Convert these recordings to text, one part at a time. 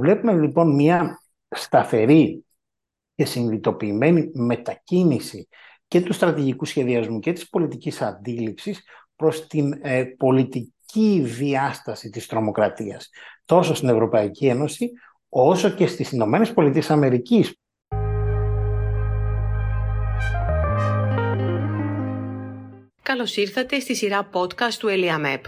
Βλέπουμε λοιπόν μια σταθερή και συνειδητοποιημένη μετακίνηση και του στρατηγικού σχεδιασμού και της πολιτικής αντίληψης προς την ε, πολιτική διάσταση της τρομοκρατίας τόσο στην Ευρωπαϊκή Ένωση όσο και στις Ηνωμένες Πολιτείες Αμερικής. Καλώς ήρθατε στη σειρά podcast του ΕΛΙΑΜΕΠ.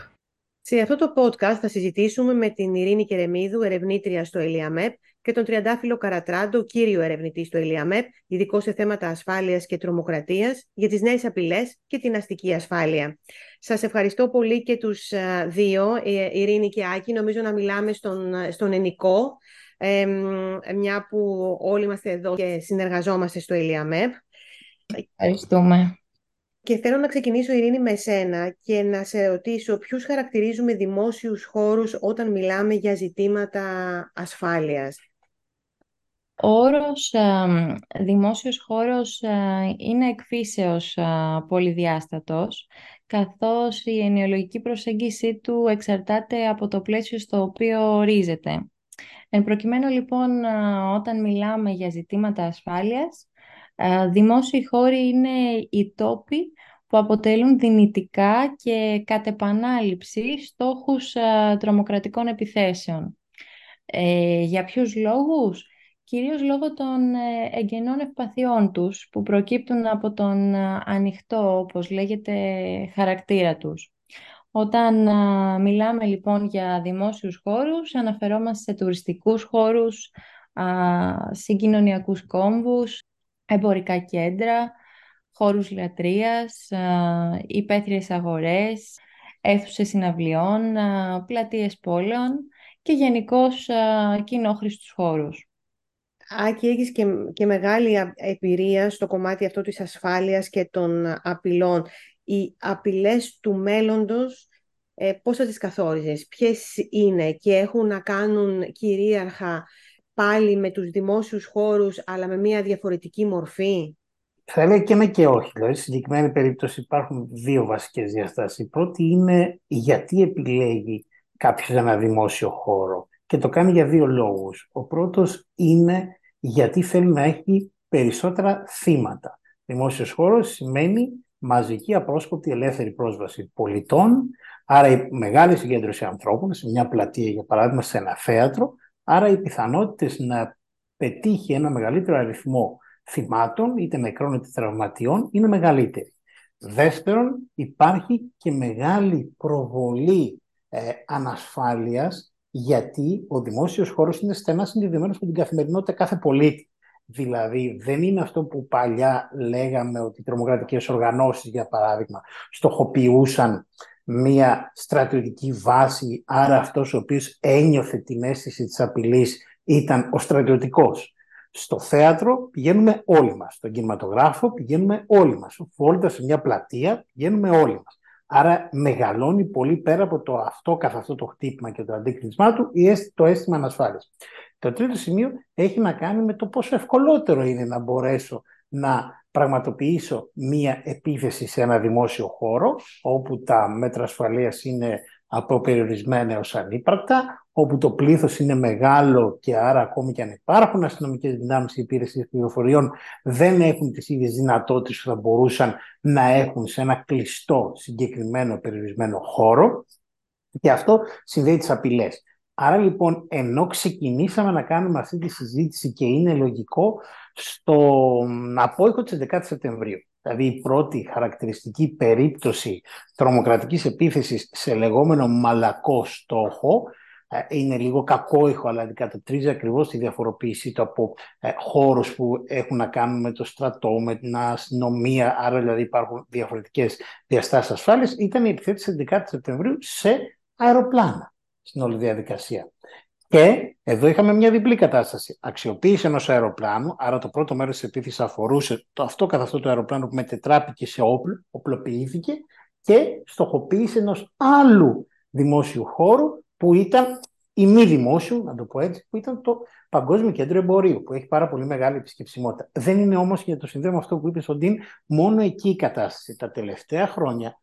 Σε αυτό το podcast θα συζητήσουμε με την Ειρήνη Κερεμίδου, ερευνήτρια στο ΕΛΙΑΜΕΠ, και τον Τριαντάφυλλο Καρατράντο, κύριο ερευνητή στο ΕΛΙΑΜΕΠ, ειδικό σε θέματα ασφάλειας και τρομοκρατίας, για τις νέες απειλές και την αστική ασφάλεια. Σας ευχαριστώ πολύ και τους δύο, ε, Ειρήνη και Άκη. Νομίζω να μιλάμε στον, στον Ενικό, μια που όλοι είμαστε εδώ και συνεργαζόμαστε στο ΕΛΙΑΜΕΠ. Ευχαριστούμε. Και θέλω να ξεκινήσω, Ειρήνη, με εσένα και να σε ρωτήσω ποιους χαρακτηρίζουμε δημόσιους χώρους όταν μιλάμε για ζητήματα ασφάλειας. Ο όρος δημόσιος χώρος είναι εκφύσεως πολυδιάστατος, καθώς η ενοιολογική προσέγγιση του εξαρτάται από το πλαίσιο στο οποίο ορίζεται. Εν προκειμένου λοιπόν όταν μιλάμε για ζητήματα ασφάλειας, δημόσιοι χώροι είναι οι τόποι που αποτελούν δυνητικά και κατ' επανάληψη στόχους τρομοκρατικών επιθέσεων. Ε, για ποιους λόγους; κυρίως λόγω των ε, εγγενών ευπαθειών τους που προκύπτουν από τον ε, ανοιχτό, όπως λέγεται, χαρακτήρα τους. Όταν ε, μιλάμε λοιπόν για δημόσιους χώρους, αναφερόμαστε σε τουριστικούς χώρους, συγκοινωνιακούς κόμβους, εμπορικά κέντρα, χώρους λατρείας, υπαίθριες αγορές, αίθουσες συναυλιών, πλατείες πόλεων και γενικώς κοινόχρηστους χώρους. Άκη, έχεις και, και μεγάλη εμπειρία στο κομμάτι αυτό της ασφάλειας και των απειλών. Οι απειλές του μέλλοντος, ε, πώς θα τις καθόριζες, ποιες είναι και έχουν να κάνουν κυρίαρχα πάλι με τους δημόσιους χώρους, αλλά με μια διαφορετική μορφή; Θα έλεγα και ναι και όχι. Δηλαδή, στη συγκεκριμένη περίπτωση υπάρχουν δύο βασικές διαστάσεις. Η πρώτη είναι γιατί επιλέγει κάποιος ένα δημόσιο χώρο. Και το κάνει για δύο λόγους. Ο πρώτος είναι γιατί θέλει να έχει περισσότερα θύματα. Δημόσιος χώρος σημαίνει μαζική απρόσκοπτη ελεύθερη πρόσβαση πολιτών, άρα η μεγάλη συγκέντρωση ανθρώπων σε μια πλατεία, για παράδειγμα σε ένα θέατρο, άρα οι πιθανότητες να πετύχει ένα μεγαλύτερο αριθμό θυμάτων, είτε νεκρών είτε τραυματιών, είναι μεγαλύτερη. Δεύτερον, υπάρχει και μεγάλη προβολή ε, ανασφάλειας γιατί ο δημόσιος χώρος είναι στενά συνδεδεμένος με την καθημερινότητα κάθε πολίτη. Δηλαδή δεν είναι αυτό που παλιά λέγαμε ότι οι τρομοκρατικές οργανώσεις, για παράδειγμα, στοχοποιούσαν μία στρατιωτική βάση, άρα αυτός ο οποίος ένιωθε την αίσθηση της απειλής ήταν ο στρατιωτικός. Στο θέατρο πηγαίνουμε όλοι μας, στον κινηματογράφο πηγαίνουμε όλοι μας, βόλτα σε μια πλατεία πηγαίνουμε όλοι μας. Άρα μεγαλώνει πολύ πέρα από το αυτό καθ' αυτό το χτύπημα και το αντίκρισμά του το αίσθημα ανασφάλειας. Το τρίτο σημείο έχει να κάνει με το πόσο ευκολότερο είναι να μπορέσω να πραγματοποιήσω μία επίθεση σε ένα δημόσιο χώρο όπου τα μέτρα ασφαλείας είναι αποπεριορισμένα ως ανύπαρκτα, όπου το πλήθος είναι μεγάλο και άρα ακόμη και αν υπάρχουν αστυνομικές δυνάμεις ή υπηρεσίες πληροφοριών δεν έχουν τις ίδιες δυνατότητες που θα μπορούσαν να έχουν σε ένα κλειστό συγκεκριμένο περιορισμένο χώρο και αυτό συνδέει τις απειλές. Άρα λοιπόν, ενώ ξεκινήσαμε να κάνουμε αυτή τη συζήτηση και είναι λογικό, στο απόϊχο της 11 Σεπτεμβρίου δηλαδή η πρώτη χαρακτηριστική περίπτωση τρομοκρατικής επίθεσης σε λεγόμενο μαλακό στόχο, ε, είναι λίγο κακόηχο, αλλά αντικατοπτρίζει ακριβώς τη διαφοροποίησή του από ε, χώρους που έχουν να κάνουν με το στρατό, με την αστυνομία, άρα δηλαδή υπάρχουν διαφορετικές διαστάσεις ασφάλειας, ήταν η επιθέτηση 11 Σεπτεμβρίου σε αεροπλάνα στην όλη διαδικασία. Και εδώ είχαμε μια διπλή κατάσταση. Αξιοποίηση ενός αεροπλάνου, άρα το πρώτο μέρος της επίθεσης αφορούσε το αυτό καθ' αυτό το αεροπλάνο που μετετράπηκε σε όπλο, οπλοποιήθηκε και στοχοποίηση ενός άλλου δημόσιου χώρου που ήταν η μη δημόσιου, να το πω έτσι, που ήταν το Παγκόσμιο Κέντρο Εμπορίου, που έχει πάρα πολύ μεγάλη επισκεψιμότητα. Δεν είναι όμως για το συνδέμα αυτό που είπε στον Τιν, μόνο εκεί η κατάσταση. Τα τελευταία χρόνια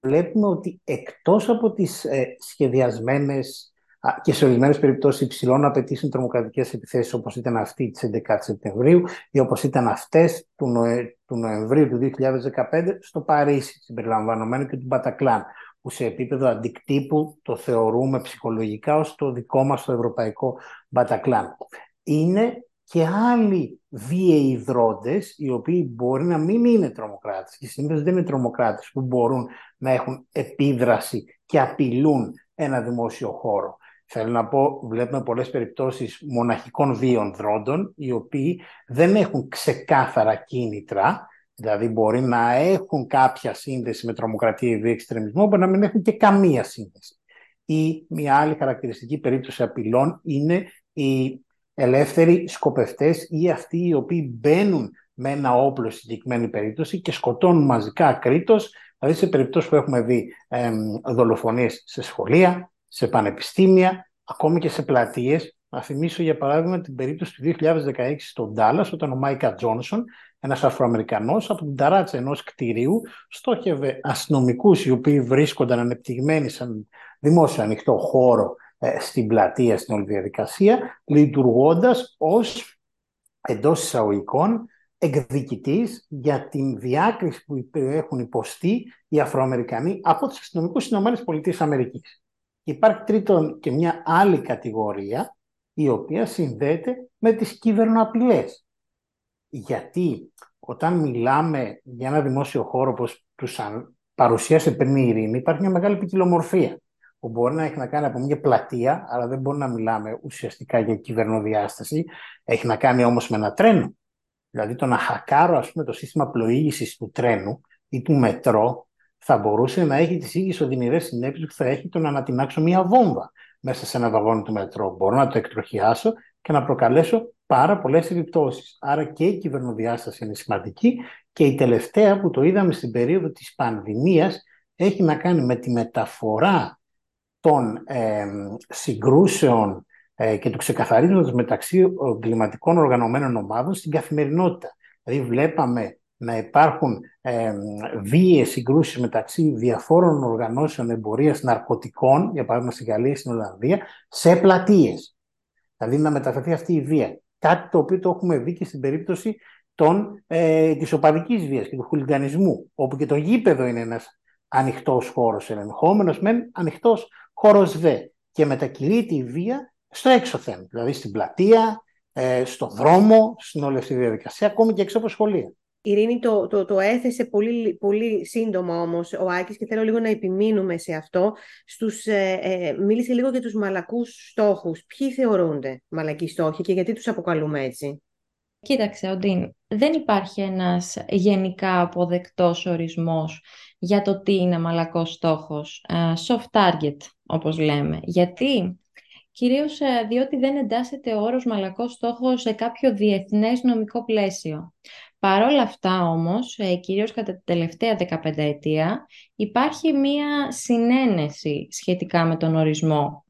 βλέπουμε ότι εκτός από τις ε, σχεδιασμένες και σε ορισμένες περιπτώσεις υψηλών απαιτήσεων τρομοκρατικές επιθέσεις, όπως ήταν αυτή της 11 Σεπτεμβρίου ή όπως ήταν αυτές του, Νοε... του Νοεμβρίου του 2015 στο Παρίσι, συμπεριλαμβανομένου και του Μπατακλάν, που σε επίπεδο αντικτύπου το θεωρούμε ψυχολογικά ως το δικό μας το ευρωπαϊκό Μπατακλάν. Είναι και άλλοι βίαιοι δρόντες, οι οποίοι μπορεί να μην είναι τρομοκράτες και συνήθως δεν είναι τρομοκράτες που μπορούν να έχουν επίδραση και απειλούν ένα δημόσιο χώρο. Θέλω να πω, βλέπουμε πολλές περιπτώσεις μοναχικών βίων δρόντων, οι οποίοι δεν έχουν ξεκάθαρα κίνητρα, δηλαδή μπορεί να έχουν κάποια σύνδεση με τρομοκρατία ή βία εξτρεμισμό, μπορεί να μην έχουν και καμία σύνδεση. Ή μια άλλη χαρακτηριστική περίπτωση απειλών είναι οι ελεύθεροι σκοπευτές ή αυτοί οι οποίοι μπαίνουν με ένα όπλο στη συγκεκριμένη περίπτωση και σκοτώνουν μαζικά ακρίτως, δηλαδή σε περιπτώσεις που έχουμε δει ε, δολοφονίες σε σχολεία, σε πανεπιστήμια, ακόμη και σε πλατείες. Να θυμίσω για παράδειγμα την περίπτωση του 2016 στον Ντάλλας, όταν ο Μάικα Τζόνσον, ένας Αφροαμερικανός, από την ταράτσα ενός κτηρίου, στόχευε αστυνομικούς οι οποίοι βρίσκονταν ανεπτυγμένοι σε δημόσιο ανοιχτό χώρο ε, στην πλατεία, στην όλη διαδικασία, λειτουργώντας ως εντός εισαγωγικών εκδικητής για την διάκριση που έχουν υποστεί οι Αφροαμερικανοί από τους αστυνομικούς στις ΗΠΑ. Υπάρχει τρίτον και μια άλλη κατηγορία η οποία συνδέεται με τις κυβερνοαπειλές. Γιατί όταν μιλάμε για ένα δημόσιο χώρο όπως τους παρουσίασε πριν η Ειρήνη υπάρχει μια μεγάλη ποικιλομορφία που μπορεί να έχει να κάνει από μια πλατεία, αλλά δεν μπορεί να μιλάμε ουσιαστικά για κυβερνοδιάσταση. Έχει να κάνει όμως με ένα τρένο. Δηλαδή το να χακάρω ας πούμε, το σύστημα πλοήγησης του τρένου ή του μετρό θα μπορούσε να έχει τις ίδιες οδυνηρές συνέπειες που θα έχει το να ανατινάξω μία βόμβα μέσα σε ένα βαγόνι του μετρό. Μπορώ να το εκτροχιάσω και να προκαλέσω πάρα πολλές επιπτώσεις. Άρα και η κυβερνοδιάσταση είναι σημαντική και η τελευταία που το είδαμε στην περίοδο της πανδημίας έχει να κάνει με τη μεταφορά των ε, συγκρούσεων ε, και του ξεκαθαρίζοντας μεταξύ κλιματικών οργανωμένων ομάδων στην καθημερινότητα. Δηλαδή βλέπαμε να υπάρχουν ε, βίαιες συγκρούσεις μεταξύ διαφόρων οργανώσεων εμπορίας ναρκωτικών, για παράδειγμα στη Γαλλία στην Ολλανδία, σε πλατείες. Δηλαδή να μεταφερθεί αυτή η βία. Κάτι το οποίο το έχουμε δει και στην περίπτωση των, ε, της οπαδικής βίας και του χουλιγανισμού, όπου και το γήπεδο είναι ένας ανοιχτός χώρος ελεγχόμενος, μεν ανοιχτός χώρος δε. Και μετακυλείται η βία στο έξωθεν, δηλαδή στην πλατεία, ε, στο δρόμο, στην όλη αυτή τη διαδικασία, ακόμη και έξω από σχολεία. Ειρήνη το, το, το έθεσε πολύ, πολύ σύντομα όμως ο Άκης και θέλω λίγο να επιμείνουμε σε αυτό. Στους, ε, ε, μίλησε λίγο για τους μαλακούς στόχους. Ποιοι θεωρούνται μαλακοί στόχοι και γιατί τους αποκαλούμε έτσι; Κοίταξε, Οντίν, δεν υπάρχει ένας γενικά αποδεκτός ορισμός για το τι είναι μαλακός στόχος. Uh, soft target, όπως λέμε. Γιατί; Κυρίως ε, διότι δεν εντάσσεται ο όρος μαλακός στόχος σε κάποιο διεθνές νομικό πλαίσιο. Παρ' όλα αυτά όμως, ε, κυρίως κατά τη τελευταία 15 ετία, υπάρχει μία συνένεση σχετικά με τον ορισμό.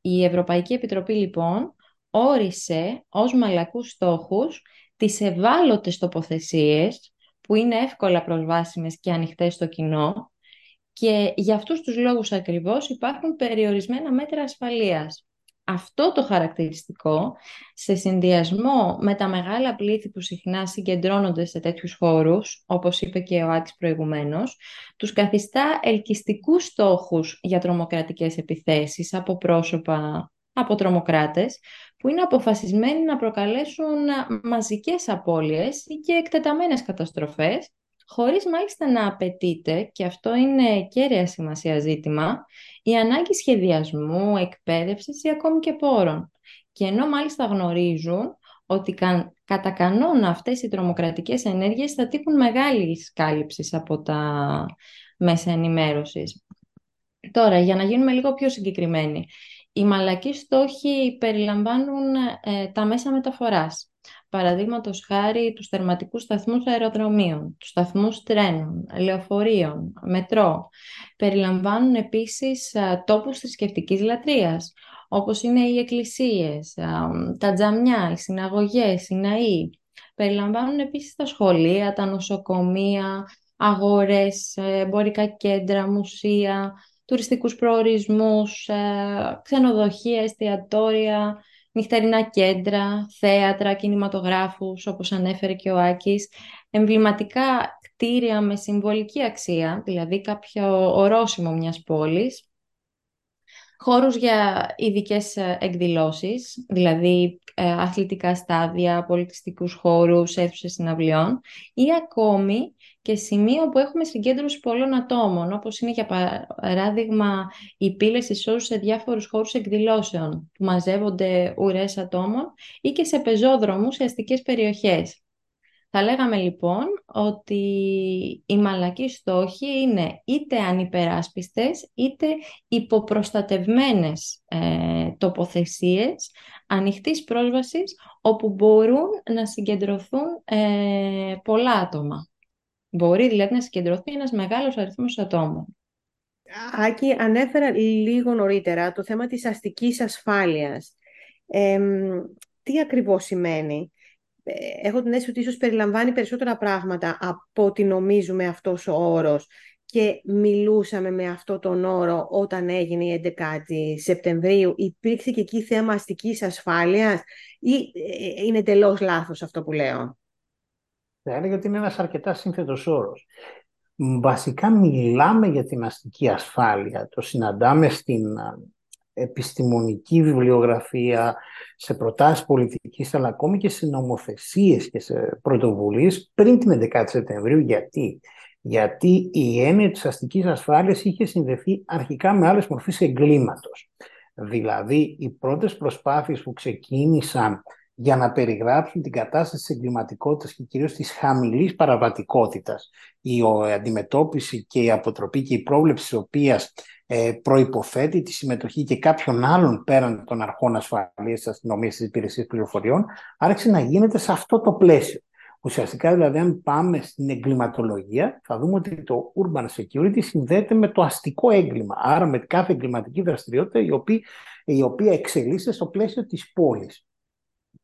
Η Ευρωπαϊκή Επιτροπή λοιπόν όρισε ως μαλακούς στόχους τις ευάλωτες τοποθεσίες που είναι εύκολα προσβάσιμες και ανοιχτές στο κοινό και για αυτούς τους λόγους ακριβώς υπάρχουν περιορισμένα μέτρα ασφαλείας. Αυτό το χαρακτηριστικό, σε συνδυασμό με τα μεγάλα πλήθη που συχνά συγκεντρώνονται σε τέτοιους χώρους, όπως είπε και ο Άκης προηγουμένως, τους καθιστά ελκυστικούς στόχους για τρομοκρατικές επιθέσεις από πρόσωπα, από τρομοκράτες, που είναι αποφασισμένοι να προκαλέσουν μαζικές απώλειες ή και εκτεταμένες καταστροφές, χωρίς μάλιστα να απαιτείται, και αυτό είναι κέρια σημασία ζήτημα, η ανάγκη σχεδιασμού, εκπαίδευσης ή ακόμη και πόρων. Και ενώ μάλιστα γνωρίζουν ότι κατά κανόνα αυτές οι τρομοκρατικές ενέργειες θα τύχουν μεγάλης κάλυψης από τα μέσα ενημέρωσης. Τώρα, για να γίνουμε λίγο πιο συγκεκριμένοι, οι μαλακοί στόχοι περιλαμβάνουν ε, τα μέσα μεταφοράς. Παραδείγματος χάρη τους θερματικούς σταθμούς αεροδρομίων, τους σταθμούς τρένων, λεωφορείων, μετρό. Περιλαμβάνουν επίσης τόπους θρησκευτικής λατρείας, όπως είναι οι εκκλησίες, τα τζαμιά, οι συναγωγές, οι ναοί. Περιλαμβάνουν επίσης τα σχολεία, τα νοσοκομεία, αγορές, εμπορικά κέντρα, μουσεία, τουριστικούς προορισμούς, ε, ξενοδοχεία, εστιατόρια, νυχτερινά κέντρα, θέατρα, κινηματογράφους, όπως ανέφερε και ο Άκης, εμβληματικά κτίρια με συμβολική αξία, δηλαδή κάποιο ορόσημο μιας πόλης, χώρους για ειδικές ε, εκδηλώσεις, δηλαδή ε, αθλητικά στάδια, πολιτιστικούς χώρους, αίθουσες συναυλιών ή ακόμη και σημείο που έχουμε συγκέντρωση πολλών ατόμων, όπως είναι για παράδειγμα οι πύλες εισόδου σε διάφορους χώρους εκδηλώσεων που μαζεύονται ουρές ατόμων ή και σε πεζόδρομους σε αστικές περιοχές. Θα λέγαμε λοιπόν ότι οι μαλακοί στόχοι είναι είτε ανυπεράσπιστες είτε υποπροστατευμένες ε, τοποθεσίες ανοιχτής πρόσβασης όπου μπορούν να συγκεντρωθούν ε, πολλά άτομα. Μπορεί δηλαδή να συγκεντρωθεί ένας μεγάλος αριθμός ατόμων. Άκη, ανέφερα λίγο νωρίτερα το θέμα της αστικής ασφάλειας. τι ακριβώς σημαίνει; Έχω την αίσθηση ότι ίσως περιλαμβάνει περισσότερα πράγματα από ό,τι νομίζουμε αυτός ο όρος και μιλούσαμε με αυτό τον όρο όταν έγινε η 11η Σεπτεμβρίου. Υπήρξε και εκεί θέμα αστικής ασφάλειας ή ε, είναι τελώς λάθος αυτό που λέω; Θα έλεγα ότι είναι ένας αρκετά σύνθετος όρος. Βασικά μιλάμε για την αστική ασφάλεια. Το συναντάμε στην επιστημονική βιβλιογραφία, σε προτάσεις πολιτικής, αλλά ακόμη και σε νομοθεσίες και σε πρωτοβουλίες πριν την 11η Σεπτεμβρίου. Γιατί; Γιατί η έννοια της αστικής ασφάλειας είχε συνδεθεί αρχικά με άλλες μορφές εγκλήματος. Δηλαδή, οι πρώτες προσπάθειες που ξεκίνησαν για να περιγράψουν την κατάσταση της εγκληματικότητας και κυρίως της χαμηλής παραβατικότητας, η αντιμετώπιση και η αποτροπή και η πρόβλεψη της οποίας ε, προϋποθέτει τη συμμετοχή και κάποιων άλλων πέραν των αρχών ασφαλείας της αστυνομίας της υπηρεσίας πληροφοριών, άρχισε να γίνεται σε αυτό το πλαίσιο. Ουσιαστικά δηλαδή αν πάμε στην εγκληματολογία θα δούμε ότι το urban security συνδέεται με το αστικό έγκλημα, άρα με κάθε εγκληματική δραστηριότητα η οποία, η οποία εξελίσσεται στο πλαίσιο της πόλης.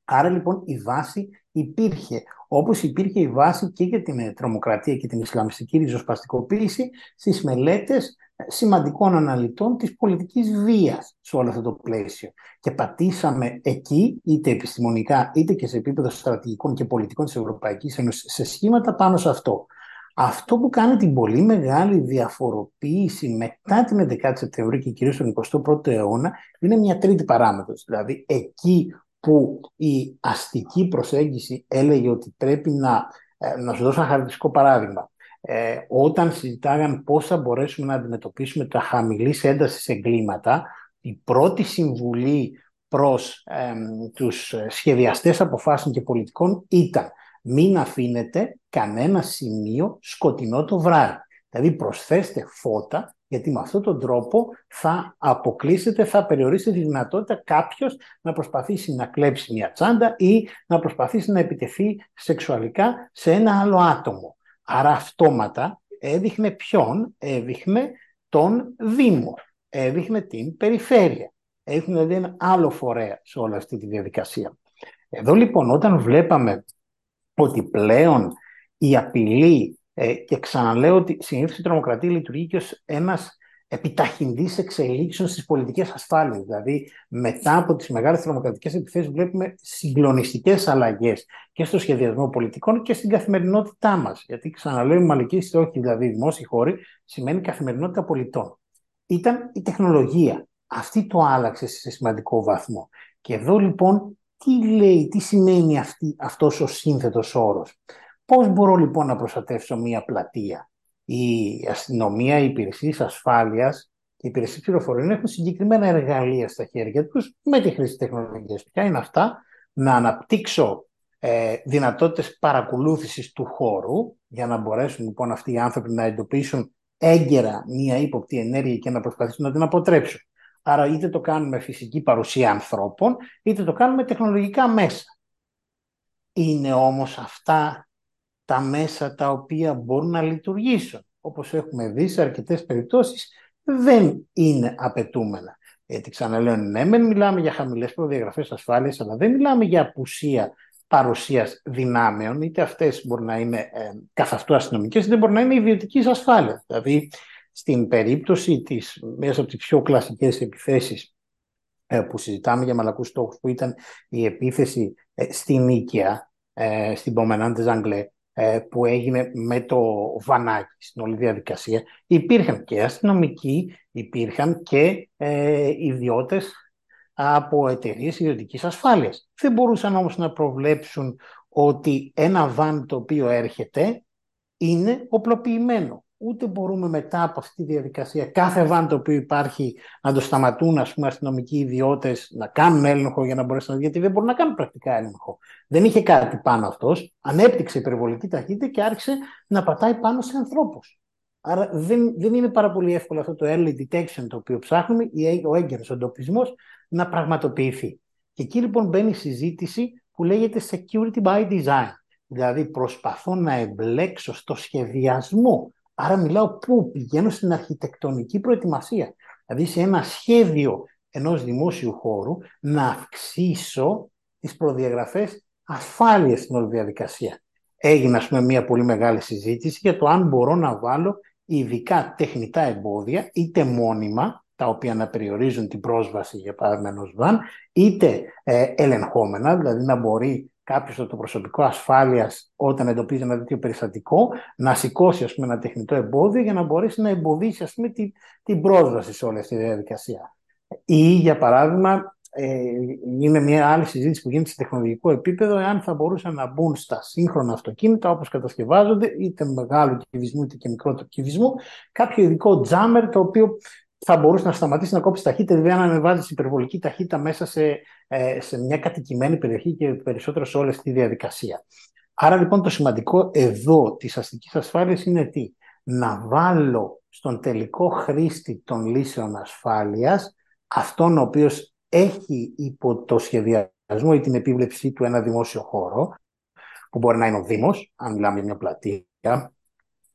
Άρα λοιπόν η βάση υπήρχε, όπως υπήρχε η βάση και για την τρομοκρατία και την ισλαμιστική ριζοσπαστικοποίηση στις μελέτες σημαντικών αναλυτών της πολιτικής βίας σε όλο αυτό το πλαίσιο. Και πατήσαμε εκεί, είτε επιστημονικά, είτε και σε επίπεδο στρατηγικών και πολιτικών της Ευρωπαϊκής Ένωσης, σε σχήματα πάνω σε αυτό. Αυτό που κάνει την πολύ μεγάλη διαφοροποίηση μετά την 11η Σεπτεμβρίου και κυρίως τον 21ο αιώνα είναι μια τρίτη παράμετρος. Δηλαδή εκεί που η αστική προσέγγιση έλεγε ότι πρέπει να, ε, να σου δώσω ένα χαρακτηριστικό παράδειγμα, ε, όταν συζητάγαν πώς θα μπορέσουμε να αντιμετωπίσουμε τα χαμηλής έντασης εγκλήματα, η πρώτη συμβουλή προς ε, τους σχεδιαστές αποφάσεων και πολιτικών ήταν μην αφήνετε κανένα σημείο σκοτεινό το βράδυ. Δηλαδή προσθέστε φώτα γιατί με αυτόν τον τρόπο θα αποκλείσετε, θα περιορίσετε τη δυνατότητα κάποιος να προσπαθήσει να κλέψει μια τσάντα ή να προσπαθήσει να επιτεθεί σεξουαλικά σε ένα άλλο άτομο. Άρα αυτόματα έδειχνε ποιον, έδειχνε τον Δήμο, έδειχνε την περιφέρεια. Έδειχνε δηλαδή ένα άλλο φορέα σε όλη αυτή τη διαδικασία. Εδώ λοιπόν όταν βλέπαμε ότι πλέον η απειλή ε, και ξαναλέω ότι συνήθως η τρομοκρατία λειτουργεί και ως ένας επιταχυντής εξελίξεων στις πολιτικές ασφάλειες. Δηλαδή, μετά από τις μεγάλες τρομοκρατικές επιθέσεις, βλέπουμε συγκλονιστικές αλλαγές και στο σχεδιασμό πολιτικών και στην καθημερινότητά μας. Γιατί, ξαναλέω, η μαλλική στόχη, δηλαδή δημόσιοι χώροι, σημαίνει καθημερινότητα πολιτών. Ήταν η τεχνολογία. Αυτή το άλλαξε σε σημαντικό βαθμό. Και εδώ λοιπόν τι λέει, τι σημαίνει αυτή, αυτός ο σύνθετος όρος. Πώς μπορώ λοιπόν να προστατεύσω μία πλατεία; Η αστυνομία, οι υπηρεσίες ασφάλειας και οι υπηρεσίες πληροφοριών έχουν συγκεκριμένα εργαλεία στα χέρια τους με τη χρήση τεχνολογίας. Ποια είναι αυτά, να αναπτύξω ε, δυνατότητες παρακολούθησης του χώρου για να μπορέσουν λοιπόν αυτοί οι άνθρωποι να εντοπίσουν έγκαιρα μία ύποπτη ενέργεια και να προσπαθήσουν να την αποτρέψουν. Άρα είτε το κάνουμε με φυσική παρουσία ανθρώπων, είτε το κάνουμε με τεχνολογικά μέσα. Είναι όμως αυτά τα μέσα τα οποία μπορούν να λειτουργήσουν. Όπως έχουμε δει σε αρκετές περιπτώσεις δεν είναι απαιτούμενα. Γιατί ξαναλέω, ναι, μεν μιλάμε για χαμηλές προδιαγραφές ασφάλειας, αλλά δεν μιλάμε για απουσία παρουσίας δυνάμεων, είτε αυτές μπορεί να είναι ε, καθ' αυτού αστυνομικές, είτε μπορεί να είναι ιδιωτικής ασφάλειας. Δηλαδή, στην περίπτωση της, μέσα από τις πιο κλασικές επιθέσεις ε, που συζητάμε για μαλακούς στόχους που ήταν η επίθεση ε, στην Νίκαια, ε, στην Πομενάντε Ζαγκλέ, που έγινε με το βανάκι στην όλη διαδικασία. Υπήρχαν και αστυνομικοί, υπήρχαν και ε, ιδιώτες από εταιρείες ιδιωτικής ασφάλειας. Δεν μπορούσαν όμως να προβλέψουν ότι ένα βαν το οποίο έρχεται είναι οπλοποιημένο ούτε μπορούμε μετά από αυτή τη διαδικασία κάθε βάν το οποίο υπάρχει να το σταματούν ας πούμε, αστυνομικοί ιδιώτες να κάνουν έλεγχο για να μπορέσουν να γιατί δεν μπορούν να κάνουν πρακτικά έλεγχο. Δεν είχε κάτι πάνω αυτός, ανέπτυξε υπερβολική ταχύτητα και άρχισε να πατάει πάνω σε ανθρώπους. Άρα δεν, δεν είναι πάρα πολύ εύκολο αυτό το early detection το οποίο ψάχνουμε, ο έγκαιρος εντοπισμός να πραγματοποιηθεί. Και εκεί λοιπόν μπαίνει η συζήτηση που λέγεται security by design. Δηλαδή προσπαθώ να εμπλέξω στο σχεδιασμό Άρα μιλάω πού πηγαίνω στην αρχιτεκτονική προετοιμασία. Δηλαδή σε ένα σχέδιο ενός δημόσιου χώρου να αυξήσω τις προδιαγραφές ασφάλειας στην όλη διαδικασία. Έγινε ας πούμε μια πολύ μεγάλη συζήτηση για το αν μπορώ να βάλω ειδικά τεχνητά εμπόδια είτε μόνιμα τα οποία να περιορίζουν την πρόσβαση για παράδειγμα ενός βαν, είτε ε, ελεγχόμενα, δηλαδή να μπορεί κάποιος το προσωπικό ασφάλειας, όταν εντοπίζει ένα τέτοιο περιστατικό, να σηκώσει ας πούμε, ένα τεχνητό εμπόδιο για να μπορέσει να εμποδίσει ας πούμε, την, την πρόσβαση σε όλη αυτή τη διαδικασία. Ή, για παράδειγμα, ε, είναι μια άλλη συζήτηση που γίνεται σε τεχνολογικό επίπεδο, εάν θα μπορούσαν να μπουν στα σύγχρονα αυτοκίνητα όπως κατασκευάζονται, είτε μεγάλου κυβισμού είτε και μικρότερου κυβισμού, κάποιο ειδικό τζάμερ το οποίο θα μπορούσε να σταματήσει να κόψει ταχύτητα, δηλαδή αν ανεβάζει υπερβολική ταχύτητα μέσα σε, ε, σε μια κατοικημένη περιοχή και περισσότερο σε όλη αυτή τη διαδικασία. Άρα λοιπόν το σημαντικό εδώ της αστικής ασφάλειας είναι τι, να βάλω στον τελικό χρήστη των λύσεων ασφάλειας αυτόν ο οποίος έχει υπό το σχεδιασμό ή την επίβλεψή του ένα δημόσιο χώρο, που μπορεί να είναι ο Δήμος, αν μιλάμε για μια πλατεία,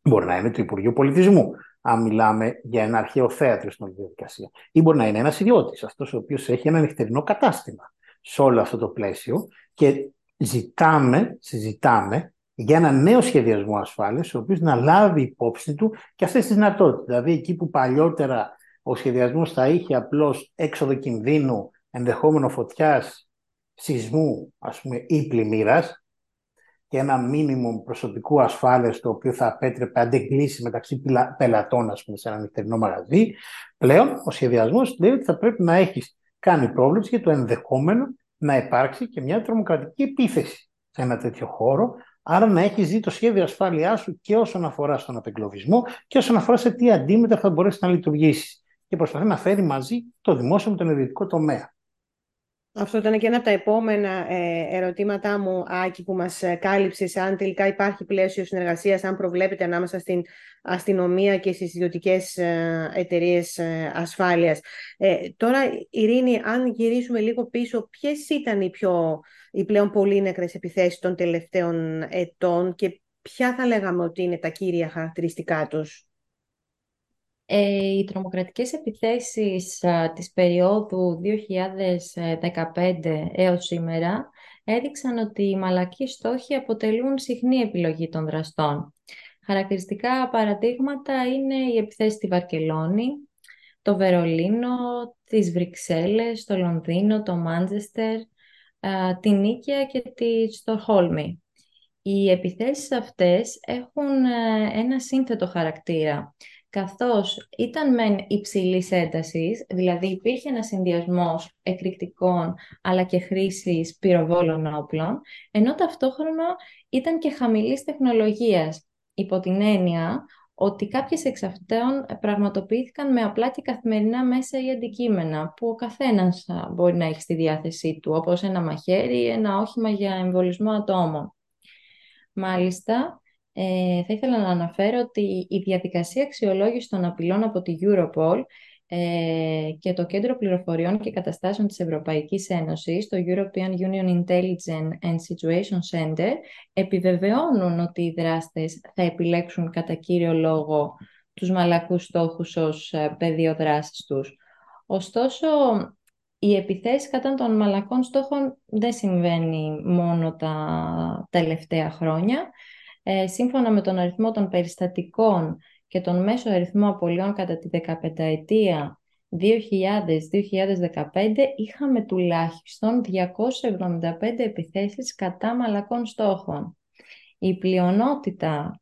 μπορεί να είναι το Υπουργείο Πολιτισμού, αν μιλάμε για ένα αρχαίο θέατρο στην όλη διαδικασία. Ή μπορεί να είναι ένας ιδιώτης, αυτός ο οποίος έχει ένα νυχτερινό κατάστημα σε όλο αυτό το πλαίσιο και ζητάμε, συζητάμε για ένα νέο σχεδιασμό ασφάλειας, ο οποίος να λάβει υπόψη του και αυτές τις δυνατότητες. Δηλαδή, εκεί που παλιότερα ο σχεδιασμός θα είχε απλώς έξοδο κινδύνου, ενδεχόμενο φωτιάς, σεισμού, ας πούμε, ή πλημμύρας, και ένα μήνυμο προσωπικού ασφάλειας το οποίο θα απέτρεπε αντεγκλήσει μεταξύ πελατών, ας πούμε, σε ένα νυχτερινό μαγαζί. Πλέον, ο σχεδιασμός λέει ότι θα πρέπει να έχεις κάνει πρόβλεψη για το ενδεχόμενο να υπάρξει και μια τρομοκρατική επίθεση σε ένα τέτοιο χώρο. Άρα να έχεις δει το σχέδιο ασφάλειάς σου και όσον αφορά στον απεγκλωβισμό και όσον αφορά σε τι αντίμετρα θα μπορέσεις να λειτουργήσεις. Και προσπαθεί να φέρει μαζί το δημόσιο με τον ιδιωτικό τομέα. Αυτό ήταν και ένα από τα επόμενα ε, ερωτήματά μου, Άκη, που μας ε, κάλυψες, αν τελικά υπάρχει πλαίσιο συνεργασίας, αν προβλέπεται ανάμεσα στην αστυνομία και στις ιδιωτικές ε, εταιρείες ασφάλειας. τώρα, Ειρήνη, αν γυρίσουμε λίγο πίσω, ποιες ήταν οι, πιο, οι πλέον πολύ νεκρές επιθέσεις των τελευταίων ετών και ποια θα λέγαμε ότι είναι τα κύρια χαρακτηριστικά τους; Ε, οι τρομοκρατικές επιθέσεις της περίοδου 2015 έως σήμερα έδειξαν ότι οι μαλακοί στόχοι αποτελούν συχνή επιλογή των δραστών. Χαρακτηριστικά παραδείγματα είναι οι επιθέσεις στη Βαρκελόνη, το Βερολίνο, τις Βρυξέλλες, το Λονδίνο, το Μάντζεστερ, την Νίκαια και τη Στοχόλμη. Οι επιθέσεις αυτές έχουν ε, ένα σύνθετο χαρακτήρα καθώς ήταν μεν υψηλής έντασης, δηλαδή υπήρχε ένας συνδυασμός εκρηκτικών αλλά και χρήσης πυροβόλων όπλων, ενώ ταυτόχρονα ήταν και χαμηλής τεχνολογίας, υπό την έννοια ότι κάποιες εξ αυτών πραγματοποιήθηκαν με απλά και καθημερινά μέσα ή αντικείμενα που ο καθένας μπορεί να έχει στη διάθεσή του, όπως ένα μαχαίρι ή ένα όχημα για εμβολισμό ατόμων. Μάλιστα, ε, θα ήθελα να αναφέρω ότι η διαδικασία αξιολόγησης των απειλών από τη Europol ε, και το Κέντρο Πληροφοριών και Καταστάσεων της Ευρωπαϊκής Ένωσης, το European Union Intelligence and Situation Center, επιβεβαιώνουν ότι οι δράστες θα επιλέξουν κατά κύριο λόγο τους μαλακούς στόχους ως ε, πεδίο δράσης τους. Ωστόσο, οι επιθέσεις κατά των μαλακών στόχων δεν συμβαίνει μόνο τα τελευταία χρόνια. Ε, σύμφωνα με τον αριθμό των περιστατικών και τον μέσο αριθμό απολειών κατά τη 15 ετία 2000-2015 είχαμε τουλάχιστον 275 επιθέσεις κατά μαλακών στόχων. Η πλειονότητα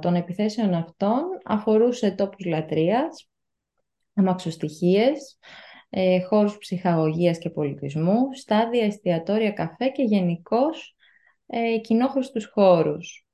των επιθέσεων αυτών αφορούσε τόπους λατρείας, αμαξοστοιχίες, ε, χώρους ψυχαγωγίας και πολιτισμού, στάδια, εστιατόρια, καφέ και γενικώς ε, κοινόχρηστους χώρους.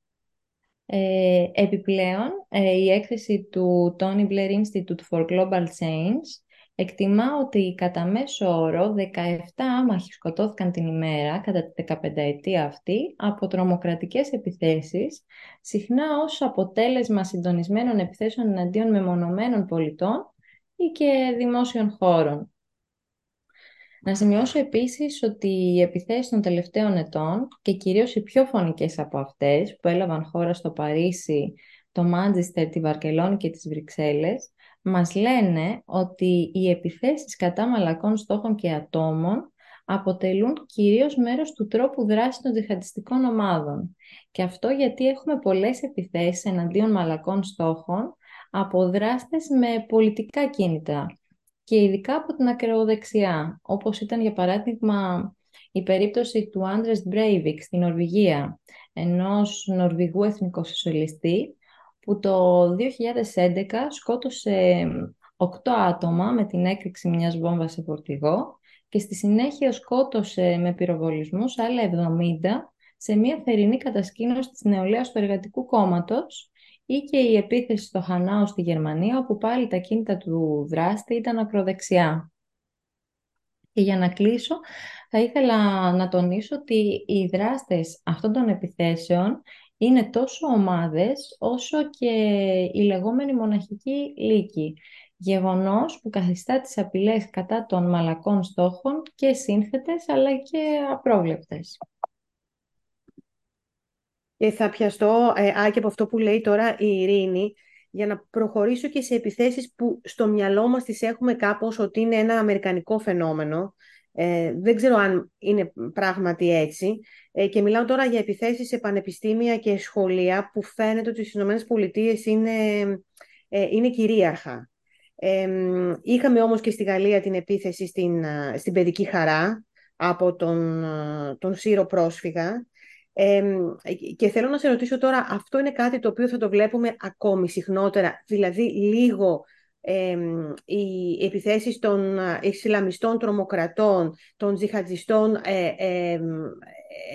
Ε, επιπλέον, ε, η έκθεση του Tony Blair Institute for Global Change εκτιμά ότι κατά μέσο όρο 17 άμαχοι σκοτώθηκαν την ημέρα κατά τη 15 ετία αυτή από τρομοκρατικές επιθέσεις, συχνά ως αποτέλεσμα συντονισμένων επιθέσεων εναντίον μεμονωμένων πολιτών ή και δημόσιων χώρων. Να σημειώσω επίσης ότι οι επιθέσεις των τελευταίων ετών και κυρίως οι πιο φωνικές από αυτές που έλαβαν χώρα στο Παρίσι, το Μάντζιστερ, τη Βαρκελόνη και τις Βρυξέλλες μας λένε ότι οι επιθέσεις κατά μαλακών στόχων και ατόμων αποτελούν κυρίως μέρος του τρόπου δράσης των διχαντιστικών ομάδων. Και αυτό γιατί έχουμε πολλές επιθέσεις εναντίον μαλακών στόχων από δράστες με πολιτικά κίνητα και ειδικά από την ακροδεξιά, όπως ήταν για παράδειγμα η περίπτωση του Άντρες Μπρέιβικ στην Νορβηγία, ενός Νορβηγού εθνικοσοσιαλιστή, που το 2011 σκότωσε 8 άτομα με την έκρηξη μιας βόμβας σε φορτηγό και στη συνέχεια σκότωσε με πυροβολισμούς άλλα 70 σε μια θερινή κατασκήνωση της νεολαίας του Εργατικού Κόμματος ή και η επίθεση στο Χανάου στη Γερμανία, όπου πάλι τα κίνητα του δράστη ήταν ακροδεξιά. Και για να κλείσω, θα ήθελα να τονίσω ότι οι δράστες αυτών των επιθέσεων είναι τόσο ομάδες, όσο και η λεγόμενη μοναχική λύκη. Γεγονός που καθιστά τις απειλές κατά των μαλακών στόχων και σύνθετες, αλλά και απρόβλεπτες. Και θα πιαστώ, ε, Άκη, από αυτό που λέει τώρα η Ειρήνη, για να προχωρήσω και σε επιθέσεις που στο μυαλό μας τις έχουμε κάπως ότι είναι ένα αμερικανικό φαινόμενο. Ε, δεν ξέρω αν είναι πράγματι έτσι. Ε, και μιλάω τώρα για επιθέσεις σε πανεπιστήμια και σχολεία που φαίνεται ότι στις ΗΠΑ είναι, ε, είναι κυρίαρχα. Ε, είχαμε όμως και στη Γαλλία την επίθεση στην, στην παιδική χαρά από τον, τον Σύρο πρόσφυγα και θέλω να σε ρωτήσω τώρα, αυτό είναι κάτι το οποίο θα το βλέπουμε ακόμη συχνότερα, δηλαδή λίγο ε, οι επιθέσεις των Ισλαμιστών τρομοκρατών, των τζιχατζιστών ε,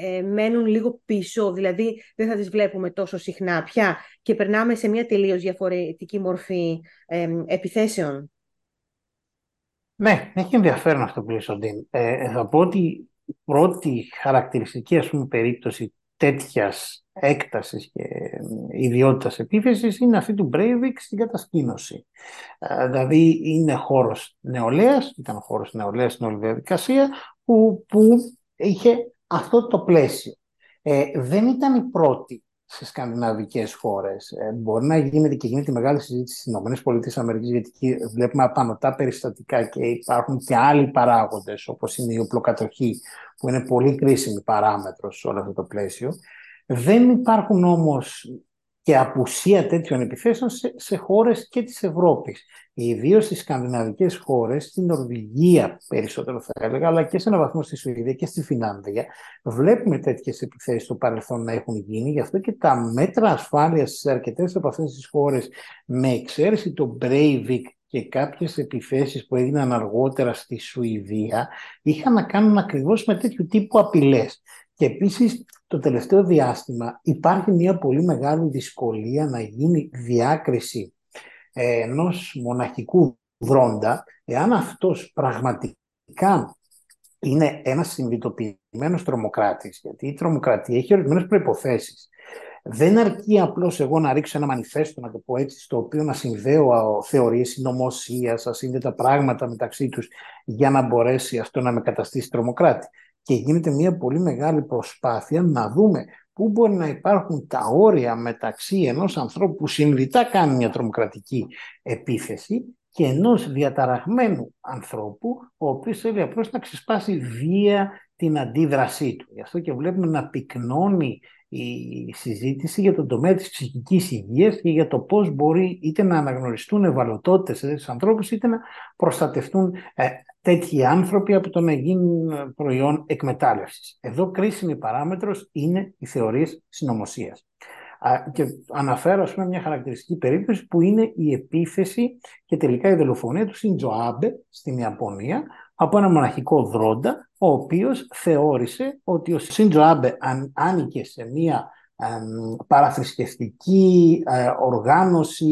ε, μένουν λίγο πίσω, δηλαδή δεν θα τις βλέπουμε τόσο συχνά πια και περνάμε σε μια τελείως διαφορετική μορφή επιθέσεων. Ναι, έχει ενδιαφέρον αυτό που λέει Ε, θα πω ότι πρώτη χαρακτηριστική ας πούμε, περίπτωση τέτοιας έκτασης και ιδιότητας επίθεσης είναι αυτή του Breivik στην κατασκήνωση. Ε, δηλαδή είναι χώρος νεολαίας, ήταν χώρος νεολαίας στην όλη διαδικασία που, που είχε αυτό το πλαίσιο. Ε, δεν ήταν η πρώτη σε σκανδιναβικές χώρες. Ε, μπορεί να γίνεται και γίνεται μεγάλη συζήτηση στις ΗΠΑ, γιατί εκεί βλέπουμε απανοτά περιστατικά και υπάρχουν και άλλοι παράγοντες, όπως είναι η οπλοκατοχή, που είναι πολύ κρίσιμη παράμετρος σε όλο αυτό το πλαίσιο. Δεν υπάρχουν όμως και απουσία τέτοιων επιθέσεων σε, σε χώρες και της Ευρώπης. Ιδίως στις σκανδιναβικές χώρες, στην Νορβηγία περισσότερο θα έλεγα, αλλά και σε έναν βαθμό στη Σουηδία και στη Φινάνδια, βλέπουμε τέτοιες επιθέσεις στο παρελθόν να έχουν γίνει. Γι' αυτό και τα μέτρα ασφάλειας σε αρκετές από αυτές τις χώρες, με εξαίρεση το Breivik και κάποιες επιθέσεις που έγιναν αργότερα στη Σουηδία, είχαν να κάνουν ακριβώς με τέτοιου τύπου απειλές. Και επίσης το τελευταίο διάστημα υπάρχει μια πολύ μεγάλη δυσκολία να γίνει διάκριση ε, ενός μοναχικού δρόντα, εάν αυτός πραγματικά είναι ένας συνειδητοποιημένος τρομοκράτης, γιατί η τρομοκρατία έχει ορισμένες προϋποθέσεις. Δεν αρκεί απλώς εγώ να ρίξω ένα μανιφέστο, να το πω έτσι, στο οποίο να συνδέω θεωρίες συνωμοσίας, ασύνδετα πράγματα μεταξύ τους, για να μπορέσει αυτό να με καταστήσει τρομοκράτη και γίνεται μια πολύ μεγάλη προσπάθεια να δούμε πού μπορεί να υπάρχουν τα όρια μεταξύ ενός ανθρώπου που συνειδητά κάνει μια τρομοκρατική επίθεση και ενός διαταραγμένου ανθρώπου, ο οποίος θέλει απλώς να ξεσπάσει βία την αντίδρασή του. Γι' αυτό και βλέπουμε να πυκνώνει η συζήτηση για τον τομέα της ψυχικής υγείας και για το πώς μπορεί είτε να αναγνωριστούν ευαλωτότητες σε τέτοιους ανθρώπους είτε να προστατευτούν ε, τέτοιοι άνθρωποι από το να γίνουν προϊόν εκμετάλλευσης. Εδώ κρίσιμη παράμετρος είναι οι θεωρίες συνωμοσίας. Και αναφέρω ας πούμε, μια χαρακτηριστική περίπτωση που είναι η επίθεση και τελικά η δολοφονία του Σιντζο Άμπε στην Ιαπωνία από ένα μοναχικό δρόντα, ο οποίος θεώρησε ότι ο Σιντζο Άμπε άνοικε σε μια παραθρησκευτική ε, οργάνωση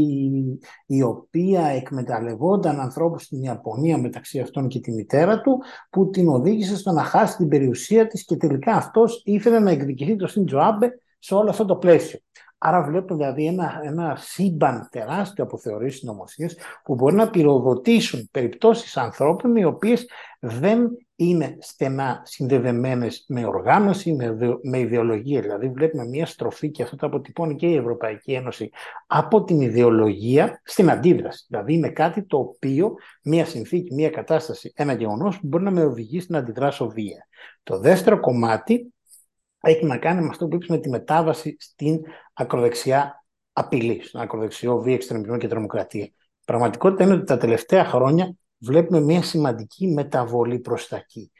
η οποία εκμεταλλευόταν ανθρώπους στην Ιαπωνία μεταξύ αυτών και τη μητέρα του που την οδήγησε στο να χάσει την περιουσία της και τελικά αυτός ήθελε να εκδικηθεί το Σιντζο Άμπε σε όλο αυτό το πλαίσιο. Άρα βλέπουμε δηλαδή ένα, ένα σύμπαν τεράστιο από θεωρίες συνωμοσίες που μπορεί να πυροδοτήσουν περιπτώσεις ανθρώπων οι οποίες δεν είναι στενά συνδεδεμένες με οργάνωση, με, με ιδεολογία. Δηλαδή βλέπουμε μια στροφή και αυτό το αποτυπώνει και η Ευρωπαϊκή Ένωση από την ιδεολογία στην αντίδραση. Δηλαδή είναι κάτι το οποίο μια συνθήκη, μια κατάσταση, ένα γεγονός που μπορεί να με οδηγήσει να αντιδράσω βία. Το δεύτερο κομμάτι έχει να κάνει με αυτό που είπες με τη μετάβαση στην ακροδεξιά απειλή, στον ακροδεξιό βία, εξτρεμισμό και τρομοκρατία. Η πραγματικότητα είναι ότι τα τελευταία χρόνια βλέπουμε μια σημαντική μεταβολή προς τα εκεί.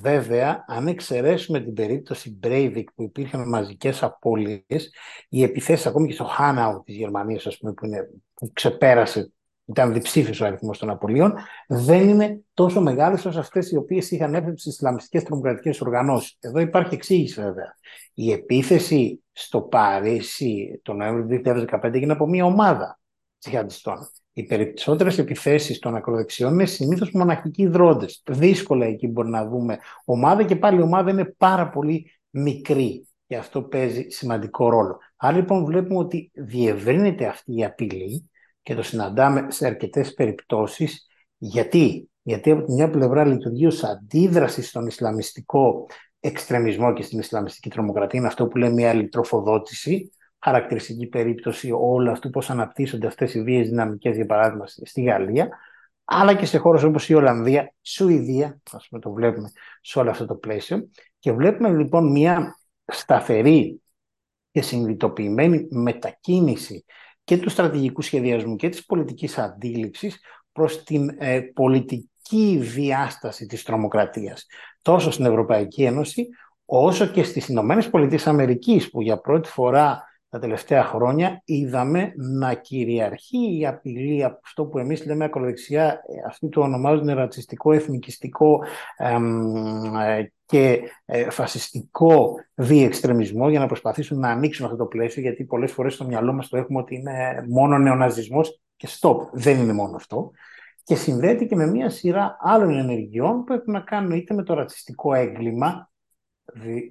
Βέβαια, αν εξαιρέσουμε την περίπτωση Breivik που υπήρχαν μαζικές απώλειες, οι επιθέσεις ακόμη και στο Χάναου της Γερμανίας, ας πούμε, που, είναι, που ξεπέρασε ήταν διψήφιος ο αριθμός των απολύων, δεν είναι τόσο μεγάλες όσο αυτές οι οποίες είχαν έρθει στις Ισλαμιστικές τρομοκρατικές οργανώσεις. Εδώ υπάρχει εξήγηση βέβαια. Η επίθεση στο Παρίσι τον Νοέμβριο του 2015 έγινε από μια ομάδα τσιχαντιστών. Οι περισσότερες επιθέσεις των ακροδεξιών είναι συνήθως μοναχικοί δρόντες. Δύσκολα εκεί μπορεί να δούμε ομάδα και πάλι η ομάδα είναι πάρα πολύ μικρή και αυτό παίζει σημαντικό ρόλο. Άρα λοιπόν βλέπουμε ότι διευρύνεται αυτή η απειλή και το συναντάμε σε αρκετές περιπτώσεις. Γιατί; Γιατί από τη μια πλευρά λειτουργεί ως αντίδραση στον Ισλαμιστικό εξτρεμισμό και στην Ισλαμιστική τρομοκρατία. Είναι αυτό που λέμε μια ηλεκτροφοδότηση. Χαρακτηριστική περίπτωση όλο αυτού πώς αναπτύσσονται αυτές οι βίες δυναμικές, για παράδειγμα, στη Γαλλία, αλλά και σε χώρες όπως η Ολλανδία, Σουηδία, ας πούμε το βλέπουμε σε όλο αυτό το πλαίσιο. Και βλέπουμε λοιπόν μια σταθερή και συνειδητοποιημένη μετακίνηση και του στρατηγικού σχεδιασμού και της πολιτικής αντίληψης προς την ε, πολιτική διάσταση της τρομοκρατίας. Τόσο στην Ευρωπαϊκή Ένωση, όσο και στις Ηνωμένες Πολιτείες Αμερικής, που για πρώτη φορά τα τελευταία χρόνια είδαμε να κυριαρχεί η απειλή από αυτό που εμείς λέμε ακροδεξιά, ε, αυτοί το ονομάζουν ρατσιστικό, εθνικιστικό ε, και ε, φασιστικό διεξτρεμισμό για να προσπαθήσουν να ανοίξουν αυτό το πλαίσιο γιατί πολλές φορές στο μυαλό μας το έχουμε ότι είναι μόνο νεοναζισμός. Και stop, δεν είναι μόνο αυτό. Και συνδέεται και με μια σειρά άλλων ενεργειών που έχουν να κάνουν είτε με το ρατσιστικό έγκλημα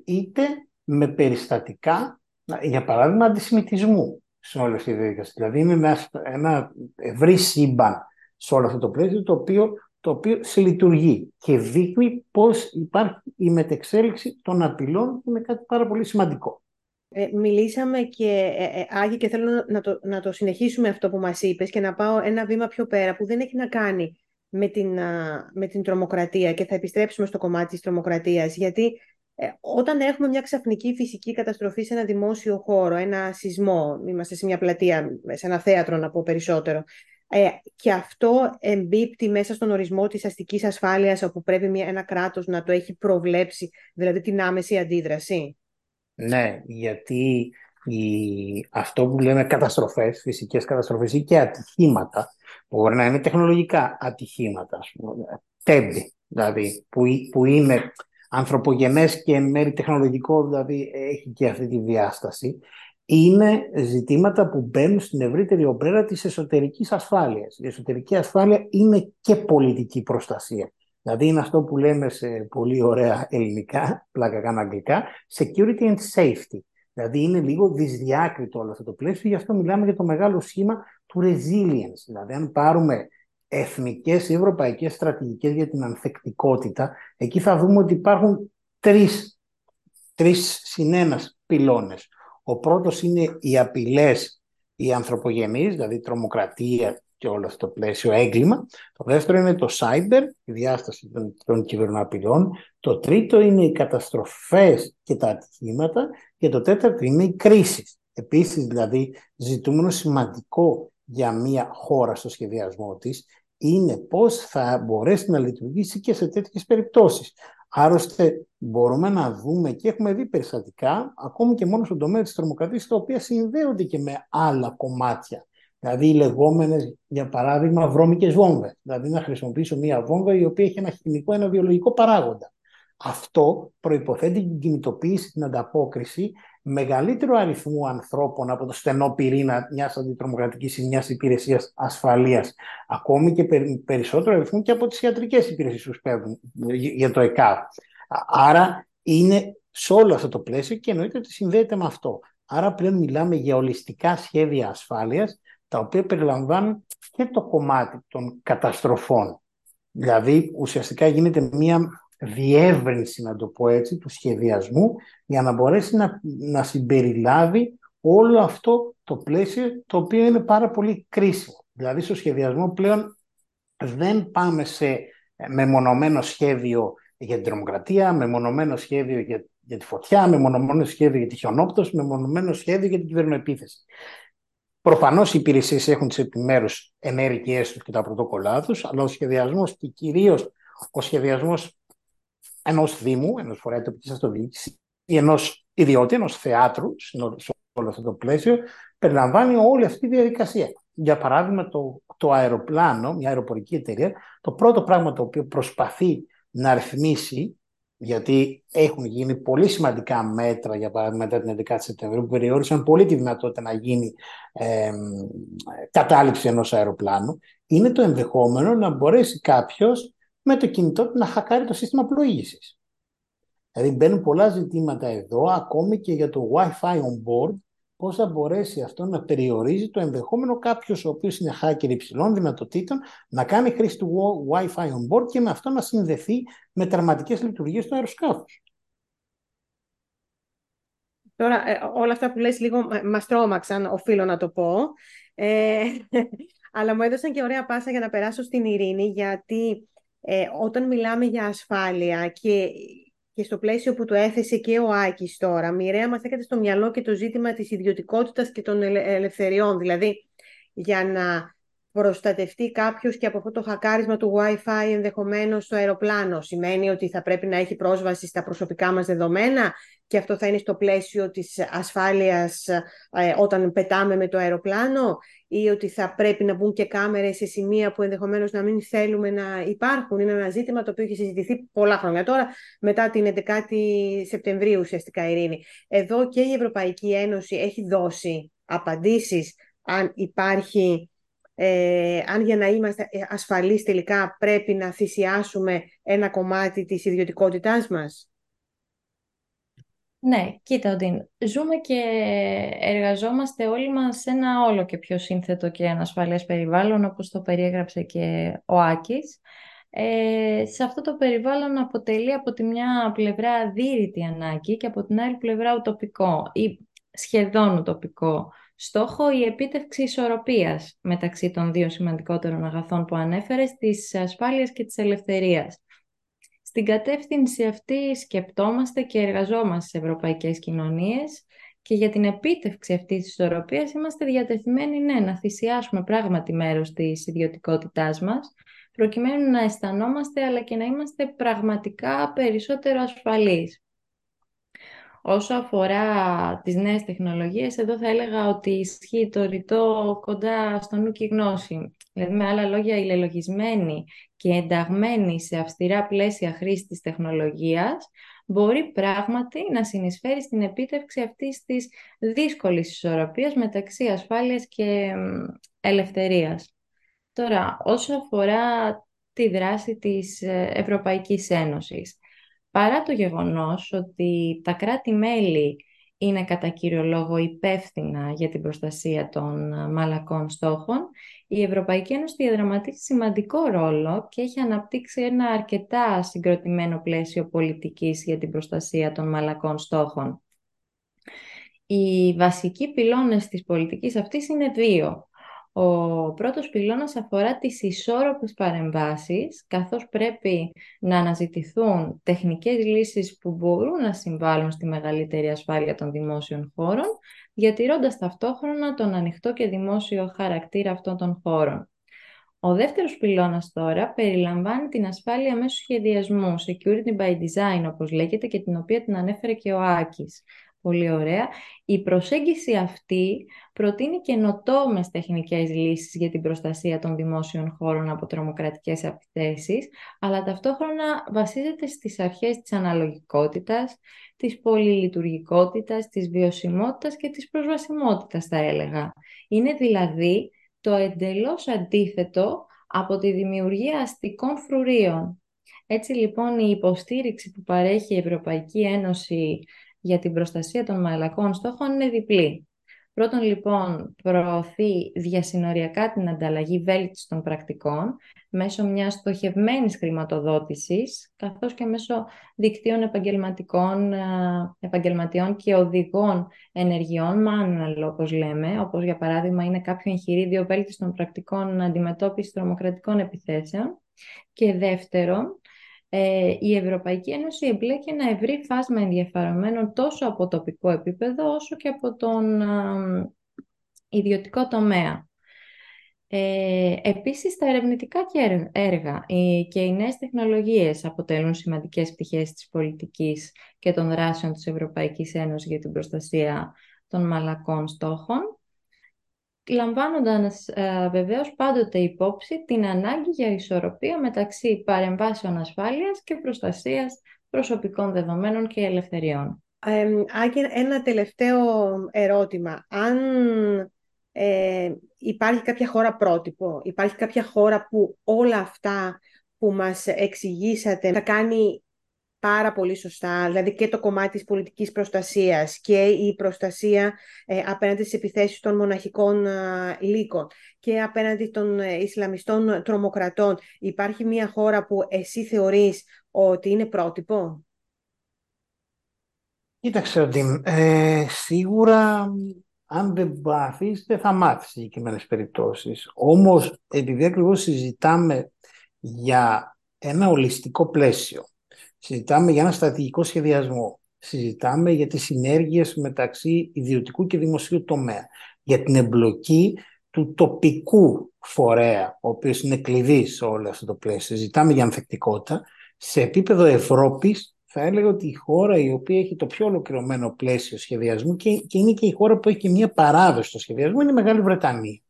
είτε με περιστατικά για παράδειγμα, αντισημιτισμού σε όλη αυτή τη διαδικασία. Δηλαδή, είναι ένα, ένα ευρύ σύμπαν σε όλο αυτό το πλαίσιο, το οποίο, το οποίο συλλειτουργεί και δείχνει πώς υπάρχει η μετεξέλιξη των απειλών είναι κάτι πάρα πολύ σημαντικό. Ε, μιλήσαμε και, ε, ε, Άγη, και θέλω να το, να το συνεχίσουμε αυτό που μας είπες και να πάω ένα βήμα πιο πέρα, που δεν έχει να κάνει με την, με την τρομοκρατία και θα επιστρέψουμε στο κομμάτι της τρομοκρατίας, γιατί ε, όταν έχουμε μια ξαφνική φυσική καταστροφή σε ένα δημόσιο χώρο, ένα σεισμό, είμαστε σε μια πλατεία, σε ένα θέατρο να πω περισσότερο, ε, και αυτό εμπίπτει μέσα στον ορισμό της αστικής ασφάλειας, όπου πρέπει μια, ένα κράτος να το έχει προβλέψει, δηλαδή την άμεση αντίδραση; Ναι, γιατί η, αυτό που λέμε καταστροφές, φυσικές καταστροφές ή και ατυχήματα, μπορεί να είναι τεχνολογικά ατυχήματα, ας πούμε, τέμπη, δηλαδή, που, που είναι ανθρωπογενές και εν μέρει τεχνολογικό, δηλαδή έχει και αυτή τη διάσταση, είναι ζητήματα που μπαίνουν στην ευρύτερη ομπρέλα της εσωτερικής ασφάλειας. Η εσωτερική ασφάλεια είναι και πολιτική προστασία. Δηλαδή είναι αυτό που λέμε σε πολύ ωραία ελληνικά, πλάκα κάνω αγγλικά, security and safety. Δηλαδή είναι λίγο δυσδιάκριτο όλο αυτό το πλαίσιο, γι' αυτό μιλάμε για το μεγάλο σχήμα του resilience. Δηλαδή αν πάρουμε εθνικές ή ευρωπαϊκές στρατηγικές για την ανθεκτικότητα, εκεί θα δούμε ότι υπάρχουν τρεις, τρεις συνένας πυλώνες. Ο πρώτος είναι οι απειλές οι ανθρωπογενείς, δηλαδή τρομοκρατία και όλο αυτό το πλαίσιο έγκλημα. Το δεύτερο είναι το cyber, η διάσταση των, των κυβερνοαπειλών. Το τρίτο είναι οι καταστροφές και τα ατυχήματα. Και το τέταρτο είναι οι κρίσεις. Επίσης, δηλαδή, ζητούμενο σημαντικό για μια χώρα στο σχεδιασμό της είναι πώς θα μπορέσει να λειτουργήσει και σε τέτοιες περιπτώσεις. Άρρωστε μπορούμε να δούμε και έχουμε δει περιστατικά, ακόμη και μόνο στον τομέα της τρομοκρατίας, τα οποία συνδέονται και με άλλα κομμάτια. Δηλαδή οι λεγόμενες, για παράδειγμα, βρώμικες βόμβες. Δηλαδή να χρησιμοποιήσω μία βόμβα η οποία έχει ένα χημικό, ένα βιολογικό παράγοντα. Αυτό προϋποθέτει την κινητοποίηση, την ανταπόκριση μεγαλύτερου αριθμού ανθρώπων από το στενό πυρήνα μιας αντιτρομοκρατικής ή μιας υπηρεσίας ασφαλείας, ακόμη και περισσότερο αριθμού και από τις ιατρικές υπηρεσίες που σπέβουν για το ΕΚΑΒ. Άρα είναι σε όλο αυτό το πλαίσιο και εννοείται ότι συνδέεται με αυτό. Άρα πλέον μιλάμε για ολιστικά σχέδια ασφάλειας τα οποία περιλαμβάνουν και το κομμάτι των καταστροφών. Δηλαδή ουσιαστικά γίνεται μια διεύρυνση, να το πω έτσι, του σχεδιασμού για να μπορέσει να, να συμπεριλάβει όλο αυτό το πλαίσιο το οποίο είναι πάρα πολύ κρίσιμο. Δηλαδή στο σχεδιασμό πλέον δεν πάμε σε μεμονωμένο σχέδιο για την τρομοκρατία, μεμονωμένο σχέδιο για, για τη φωτιά, μεμονωμένο σχέδιο για τη χιονόπτωση, μεμονωμένο σχέδιο για την κυβερνοεπίθεση. Προφανώς οι υπηρεσίες έχουν τις επιμέρους ενέργειές τους και τα πρωτόκολλά τους, αλλά ο σχεδιασμός και κυρίως ο σχεδιασμός ενός Δήμου, ενός φορέα τοπικής αυτοδιοίκηση ή ενός ιδιώτη, ενός θεάτρου, σε όλο αυτό το πλαίσιο, περιλαμβάνει όλη αυτή τη διαδικασία. Για παράδειγμα, το, το αεροπλάνο, μια αεροπορική εταιρεία, το πρώτο πράγμα το οποίο προσπαθεί να ρυθμίσει, γιατί έχουν γίνει πολύ σημαντικά μέτρα, για παράδειγμα μετά την 11η Σεπτεμβρίου, που περιόρισαν πολύ τη δυνατότητα να γίνει ε, κατάληψη ενός αεροπλάνου, είναι το ενδεχόμενο να μπορέσει κάποιος με το κινητό του να χακάρει το σύστημα πλοήγησης. Δηλαδή μπαίνουν πολλά ζητήματα εδώ, ακόμη και για το Wi-Fi on board, πώς θα μπορέσει αυτό να περιορίζει το ενδεχόμενο κάποιος ο οποίος είναι hacker υψηλών δυνατοτήτων να κάνει χρήση του Wi-Fi on board και με αυτό να συνδεθεί με τερματικές λειτουργίες του αεροσκάφους. Τώρα, ε, όλα αυτά που λες λίγο μας τρόμαξαν, οφείλω να το πω. Ε, αλλά μου έδωσαν και ωραία πάσα για να περάσω στην ειρήνη, γιατί ε, όταν μιλάμε για ασφάλεια και, και στο πλαίσιο που το έθεσε και ο Άκης τώρα, μοιραία μας έρχεται στο μυαλό και το ζήτημα της ιδιωτικότητας και των ελευθεριών. Δηλαδή, για να προστατευτεί κάποιος και από αυτό το χακάρισμα του Wi-Fi ενδεχομένως στο αεροπλάνο. Σημαίνει ότι θα πρέπει να έχει πρόσβαση στα προσωπικά μας δεδομένα και αυτό θα είναι στο πλαίσιο της ασφάλειας ε, όταν πετάμε με το αεροπλάνο ή ότι θα πρέπει να μπουν και κάμερες σε σημεία που ενδεχομένως να μην θέλουμε να υπάρχουν. Είναι ένα ζήτημα το οποίο έχει συζητηθεί πολλά χρόνια τώρα, μετά την 11η Σεπτεμβρίου ουσιαστικά Ειρήνη. Εδώ και η Ευρωπαϊκή Ένωση έχει δώσει απαντήσεις αν υπάρχει ε, αν για να είμαστε ασφαλείς τελικά πρέπει να θυσιάσουμε ένα κομμάτι της ιδιωτικότητάς μας; Ναι, κοίτα ότι ζούμε και εργαζόμαστε όλοι μας σε ένα όλο και πιο σύνθετο και ανασφαλές περιβάλλον όπως το περιέγραψε και ο Άκης. Ε, σε αυτό το περιβάλλον αποτελεί από τη μια πλευρά αδύρυτη ανάγκη και από την άλλη πλευρά ουτοπικό ή σχεδόν ουτοπικό στόχο η επίτευξη ισορροπίας μεταξύ των δύο σημαντικότερων αγαθών που ανέφερες, της ασφάλειας και της ελευθερίας. Στην κατεύθυνση αυτή σκεπτόμαστε και εργαζόμαστε σε ευρωπαϊκές κοινωνίες και για την επίτευξη αυτής της ισορροπίας είμαστε διατεθειμένοι ναι, να θυσιάσουμε πράγματι μέρος της ιδιωτικότητάς μας, προκειμένου να αισθανόμαστε αλλά και να είμαστε πραγματικά περισσότερο ασφαλείς. Όσο αφορά τις νέες τεχνολογίες, εδώ θα έλεγα ότι ισχύει το ρητό κοντά στο νου και γνώση. Δηλαδή, με άλλα λόγια, η λελογισμένη και ενταγμένη σε αυστηρά πλαίσια χρήσης της τεχνολογίας, μπορεί πράγματι να συνεισφέρει στην επίτευξη αυτής της δύσκολης ισορροπίας μεταξύ ασφάλειας και ελευθερίας. Τώρα, όσο αφορά τη δράση της ε, Ευρωπαϊκής Ένωσης, παρά το γεγονός ότι τα κράτη-μέλη είναι κατά κύριο λόγο υπεύθυνα για την προστασία των μαλακών στόχων, η Ευρωπαϊκή Ένωση διαδραματίζει σημαντικό ρόλο και έχει αναπτύξει ένα αρκετά συγκροτημένο πλαίσιο πολιτικής για την προστασία των μαλακών στόχων. Οι βασικοί πυλώνες της πολιτικής αυτής είναι δύο. Ο πρώτος πυλώνας αφορά τις ισόρροπες παρεμβάσεις, καθώς πρέπει να αναζητηθούν τεχνικές λύσεις που μπορούν να συμβάλλουν στη μεγαλύτερη ασφάλεια των δημόσιων χώρων, διατηρώντας ταυτόχρονα τον ανοιχτό και δημόσιο χαρακτήρα αυτών των χώρων. Ο δεύτερος πυλώνας τώρα περιλαμβάνει την ασφάλεια μέσω σχεδιασμού, security by design όπως λέγεται και την οποία την ανέφερε και ο Άκης. Πολύ ωραία. Η προσέγγιση αυτή προτείνει καινοτόμες τεχνικές λύσεις για την προστασία των δημόσιων χώρων από τρομοκρατικές επιθέσεις, αλλά ταυτόχρονα βασίζεται στις αρχές της αναλογικότητας, της πολυλειτουργικότητας, της βιωσιμότητας και της προσβασιμότητας, θα έλεγα. Είναι δηλαδή το εντελώς αντίθετο από τη δημιουργία αστικών φρουρίων. Έτσι λοιπόν η υποστήριξη που παρέχει η Ευρωπαϊκή Ένωση για την προστασία των μαλακών στόχων είναι διπλή. Πρώτον, λοιπόν, προωθεί διασυνοριακά την ανταλλαγή βέλτιστων πρακτικών μέσω μιας στοχευμένης χρηματοδότησης, καθώς και μέσω δικτύων επαγγελματικών, επαγγελματιών και οδηγών ενεργειών, manual όπως λέμε, όπως για παράδειγμα είναι κάποιο εγχειρίδιο βέλτιστων πρακτικών αντιμετώπισης τρομοκρατικών επιθέσεων. Και δεύτερον, ε, η Ευρωπαϊκή Ένωση εμπλέκει ένα ευρύ φάσμα ενδιαφερομένων τόσο από τοπικό επίπεδο όσο και από τον ιδιωτικό τομέα. Ε, επίσης, τα ερευνητικά έργα και οι νέες τεχνολογίες αποτελούν σημαντικές πτυχές της πολιτικής και των δράσεων της Ευρωπαϊκής Ένωσης για την προστασία των μαλακών στόχων λαμβάνοντας ε, βεβαίως πάντοτε υπόψη την ανάγκη για ισορροπία μεταξύ παρεμβάσεων ασφάλειας και προστασίας προσωπικών δεδομένων και ελευθεριών. Ε, ένα τελευταίο ερώτημα. Αν ε, υπάρχει κάποια χώρα πρότυπο, υπάρχει κάποια χώρα που όλα αυτά που μας εξηγήσατε θα κάνει πάρα πολύ σωστά, δηλαδή και το κομμάτι της πολιτικής προστασίας και η προστασία ε, απέναντι στις επιθέσεις των μοναχικών ε, λύκων και απέναντι των ε, Ισλαμιστών τρομοκρατών. Υπάρχει μια χώρα που εσύ θεωρείς ότι είναι πρότυπο; Κοίταξε ότι ε, σίγουρα αν δεν πάθεις δεν θα μάθεις συγκεκριμένες περιπτώσεις. Όμως επειδή ακριβώς συζητάμε για ένα ολιστικό πλαίσιο Συζητάμε για ένα στρατηγικό σχεδιασμό. Συζητάμε για τις συνέργειες μεταξύ ιδιωτικού και δημοσίου τομέα. Για την εμπλοκή του τοπικού φορέα, ο οποίος είναι κλειδί σε όλο αυτό το πλαίσιο. Συζητάμε για ανθεκτικότητα. Σε επίπεδο Ευρώπης θα έλεγα ότι η χώρα η οποία έχει το πιο ολοκληρωμένο πλαίσιο σχεδιασμού και, και είναι και η χώρα που έχει και μια παράδοση στο σχεδιασμό είναι η Μεγάλη Βρετανία.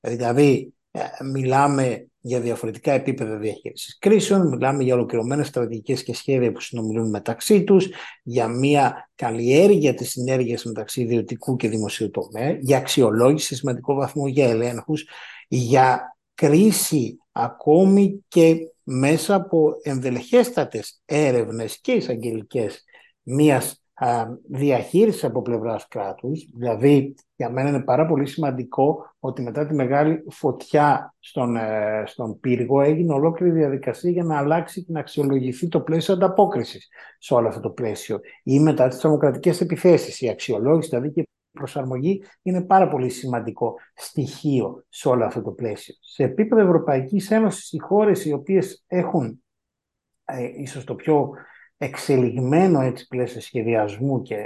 Δηλαδή, ε, μιλάμε για διαφορετικά επίπεδα διαχείρισης κρίσεων, μιλάμε για ολοκληρωμένες στρατηγικές και σχέδια που συνομιλούν μεταξύ τους, για μια καλλιέργεια της συνέργειας μεταξύ ιδιωτικού και δημοσίου τομέα, για αξιολόγηση σε σημαντικό βαθμό, για ελέγχους, για κρίση ακόμη και μέσα από ενδελεχέστατες έρευνες και εισαγγελικές μιας διαχείριση από πλευράς κράτους. Δηλαδή, για μένα είναι πάρα πολύ σημαντικό ότι μετά τη μεγάλη φωτιά στον, ε, στον πύργο έγινε ολόκληρη διαδικασία για να αλλάξει και να αξιολογηθεί το πλαίσιο ανταπόκρισης σε όλο αυτό το πλαίσιο. Ή μετά τις τρομοκρατικές επιθέσεις. Η αξιολόγηση, δηλαδή και η προσαρμογή είναι πάρα πολύ σημαντικό στοιχείο σε όλο αυτό το πλαίσιο. Σε επίπεδο Ευρωπαϊκής Ένωσης, οι χώρες οι οποίες έχουν ε, ίσως το πιο εξελιγμένο έτσι πλαίσιο σχεδιασμού και,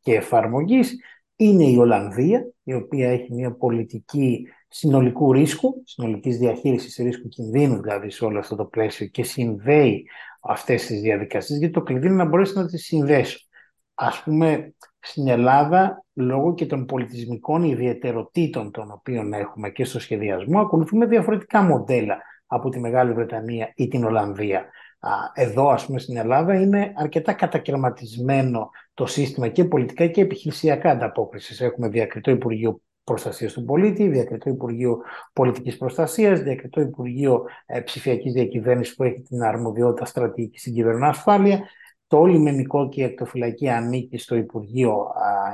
και εφαρμογής είναι η Ολλανδία, η οποία έχει μια πολιτική συνολικού ρίσκου, συνολικής διαχείρισης ρίσκου κινδύνου δηλαδή σε όλο αυτό το πλαίσιο και συνδέει αυτές τις διαδικασίες, γιατί το κλειδί είναι να μπορέσει να τις συνδέσω. Ας πούμε, στην Ελλάδα, λόγω και των πολιτισμικών ιδιαιτεροτήτων των οποίων έχουμε και στο σχεδιασμό, ακολουθούμε διαφορετικά μοντέλα από τη Μεγάλη Βρετανία ή την Ολλανδία εδώ ας πούμε στην Ελλάδα είναι αρκετά κατακαιρματισμένο το σύστημα και πολιτικά και επιχειρησιακά ανταπόκρισης. Έχουμε διακριτό Υπουργείο Προστασίας του Πολίτη, διακριτό Υπουργείο Πολιτικής Προστασίας, διακριτό Υπουργείο ε, Ψηφιακής Διακυβέρνησης που έχει την αρμοδιότητα στρατηγική στην κυβερνοασφάλεια. Το λιμενικό και η εκτοφυλακή ανήκει στο Υπουργείο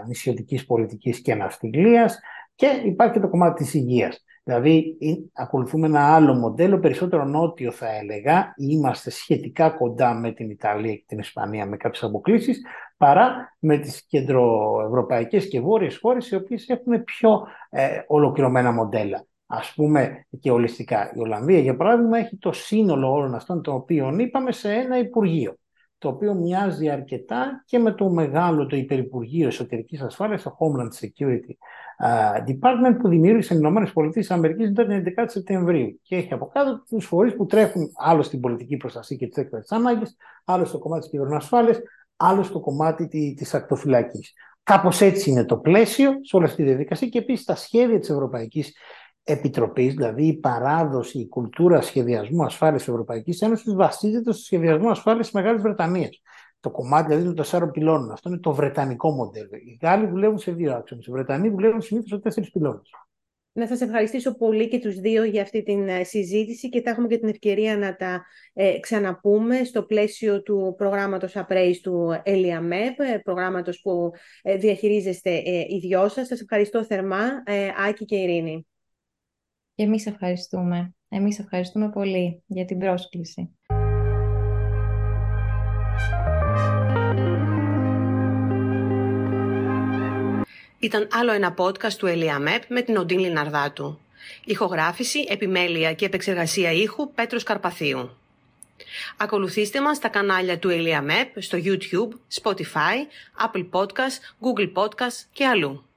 Νησιωτικής Πολιτικής και Ναυτιλίας και υπάρχει και το κομμάτι της υγείας. Δηλαδή ακολουθούμε ένα άλλο μοντέλο, περισσότερο νότιο θα έλεγα, είμαστε σχετικά κοντά με την Ιταλία και την Ισπανία με κάποιες αποκλήσεις, παρά με τις κεντροευρωπαϊκές και βόρειες χώρες οι οποίες έχουν πιο ε, ολοκληρωμένα μοντέλα. ας πούμε και ολιστικά. Η Ολλανδία, για παράδειγμα, έχει το σύνολο όλων αυτών των οποίων είπαμε σε ένα Υπουργείο το οποίο μοιάζει αρκετά και με το μεγάλο το Υπερυπουργείο Εσωτερικής Ασφάλειας, το Homeland Security Department που δημιούργησε οι ΗΠΑ μετά την 11 Σεπτεμβρίου και έχει από κάτω τους φορείς που τρέχουν άλλο στην πολιτική προστασία και τις έκτακτε ανάγκε, άλλο στο κομμάτι της κυβερνοασφάλεια, άλλο στο κομμάτι της ακτοφυλακής. Κάπως έτσι είναι το πλαίσιο σε όλη αυτή τη διαδικασία και επίσης τα σχέδια της Ευρωπαϊκής Επιτροπής, δηλαδή η παράδοση, η κουλτούρα σχεδιασμού ασφάλειας Ευρωπαϊκής Ένωσης βασίζεται στο σχεδιασμό ασφάλειας της Μεγάλης Βρετανίας. Το κομμάτι δηλαδή των τεσσάρων πυλώνων. Αυτό είναι το βρετανικό μοντέλο. Οι Γάλλοι δουλεύουν σε δύο άξονες. Οι Βρετανοί δουλεύουν συνήθως σε τέσσερις πυλώνες. Να σας ευχαριστήσω πολύ και τους δύο για αυτή την ε, συζήτηση και θα έχουμε και την ευκαιρία να τα ε, ξαναπούμε στο πλαίσιο του προγράμματος Appraise του ELIAMEP, ε, προγράμματος που ε, διαχειρίζεστε ε, οι δυο σας. Σας ευχαριστώ θερμά, ε, Άκη και Ειρήνη. Και εμείς ευχαριστούμε. Εμείς ευχαριστούμε πολύ για την πρόσκληση. Ήταν άλλο ένα podcast του Ελιαμέπ με την Οντίν Λιναρδάτου. Ηχογράφηση, επιμέλεια και επεξεργασία ήχου Πέτρος Καρπαθίου. Ακολουθήστε μας στα κανάλια του Ελιαμέπ στο YouTube, Spotify, Apple Podcast, Google Podcast και αλλού.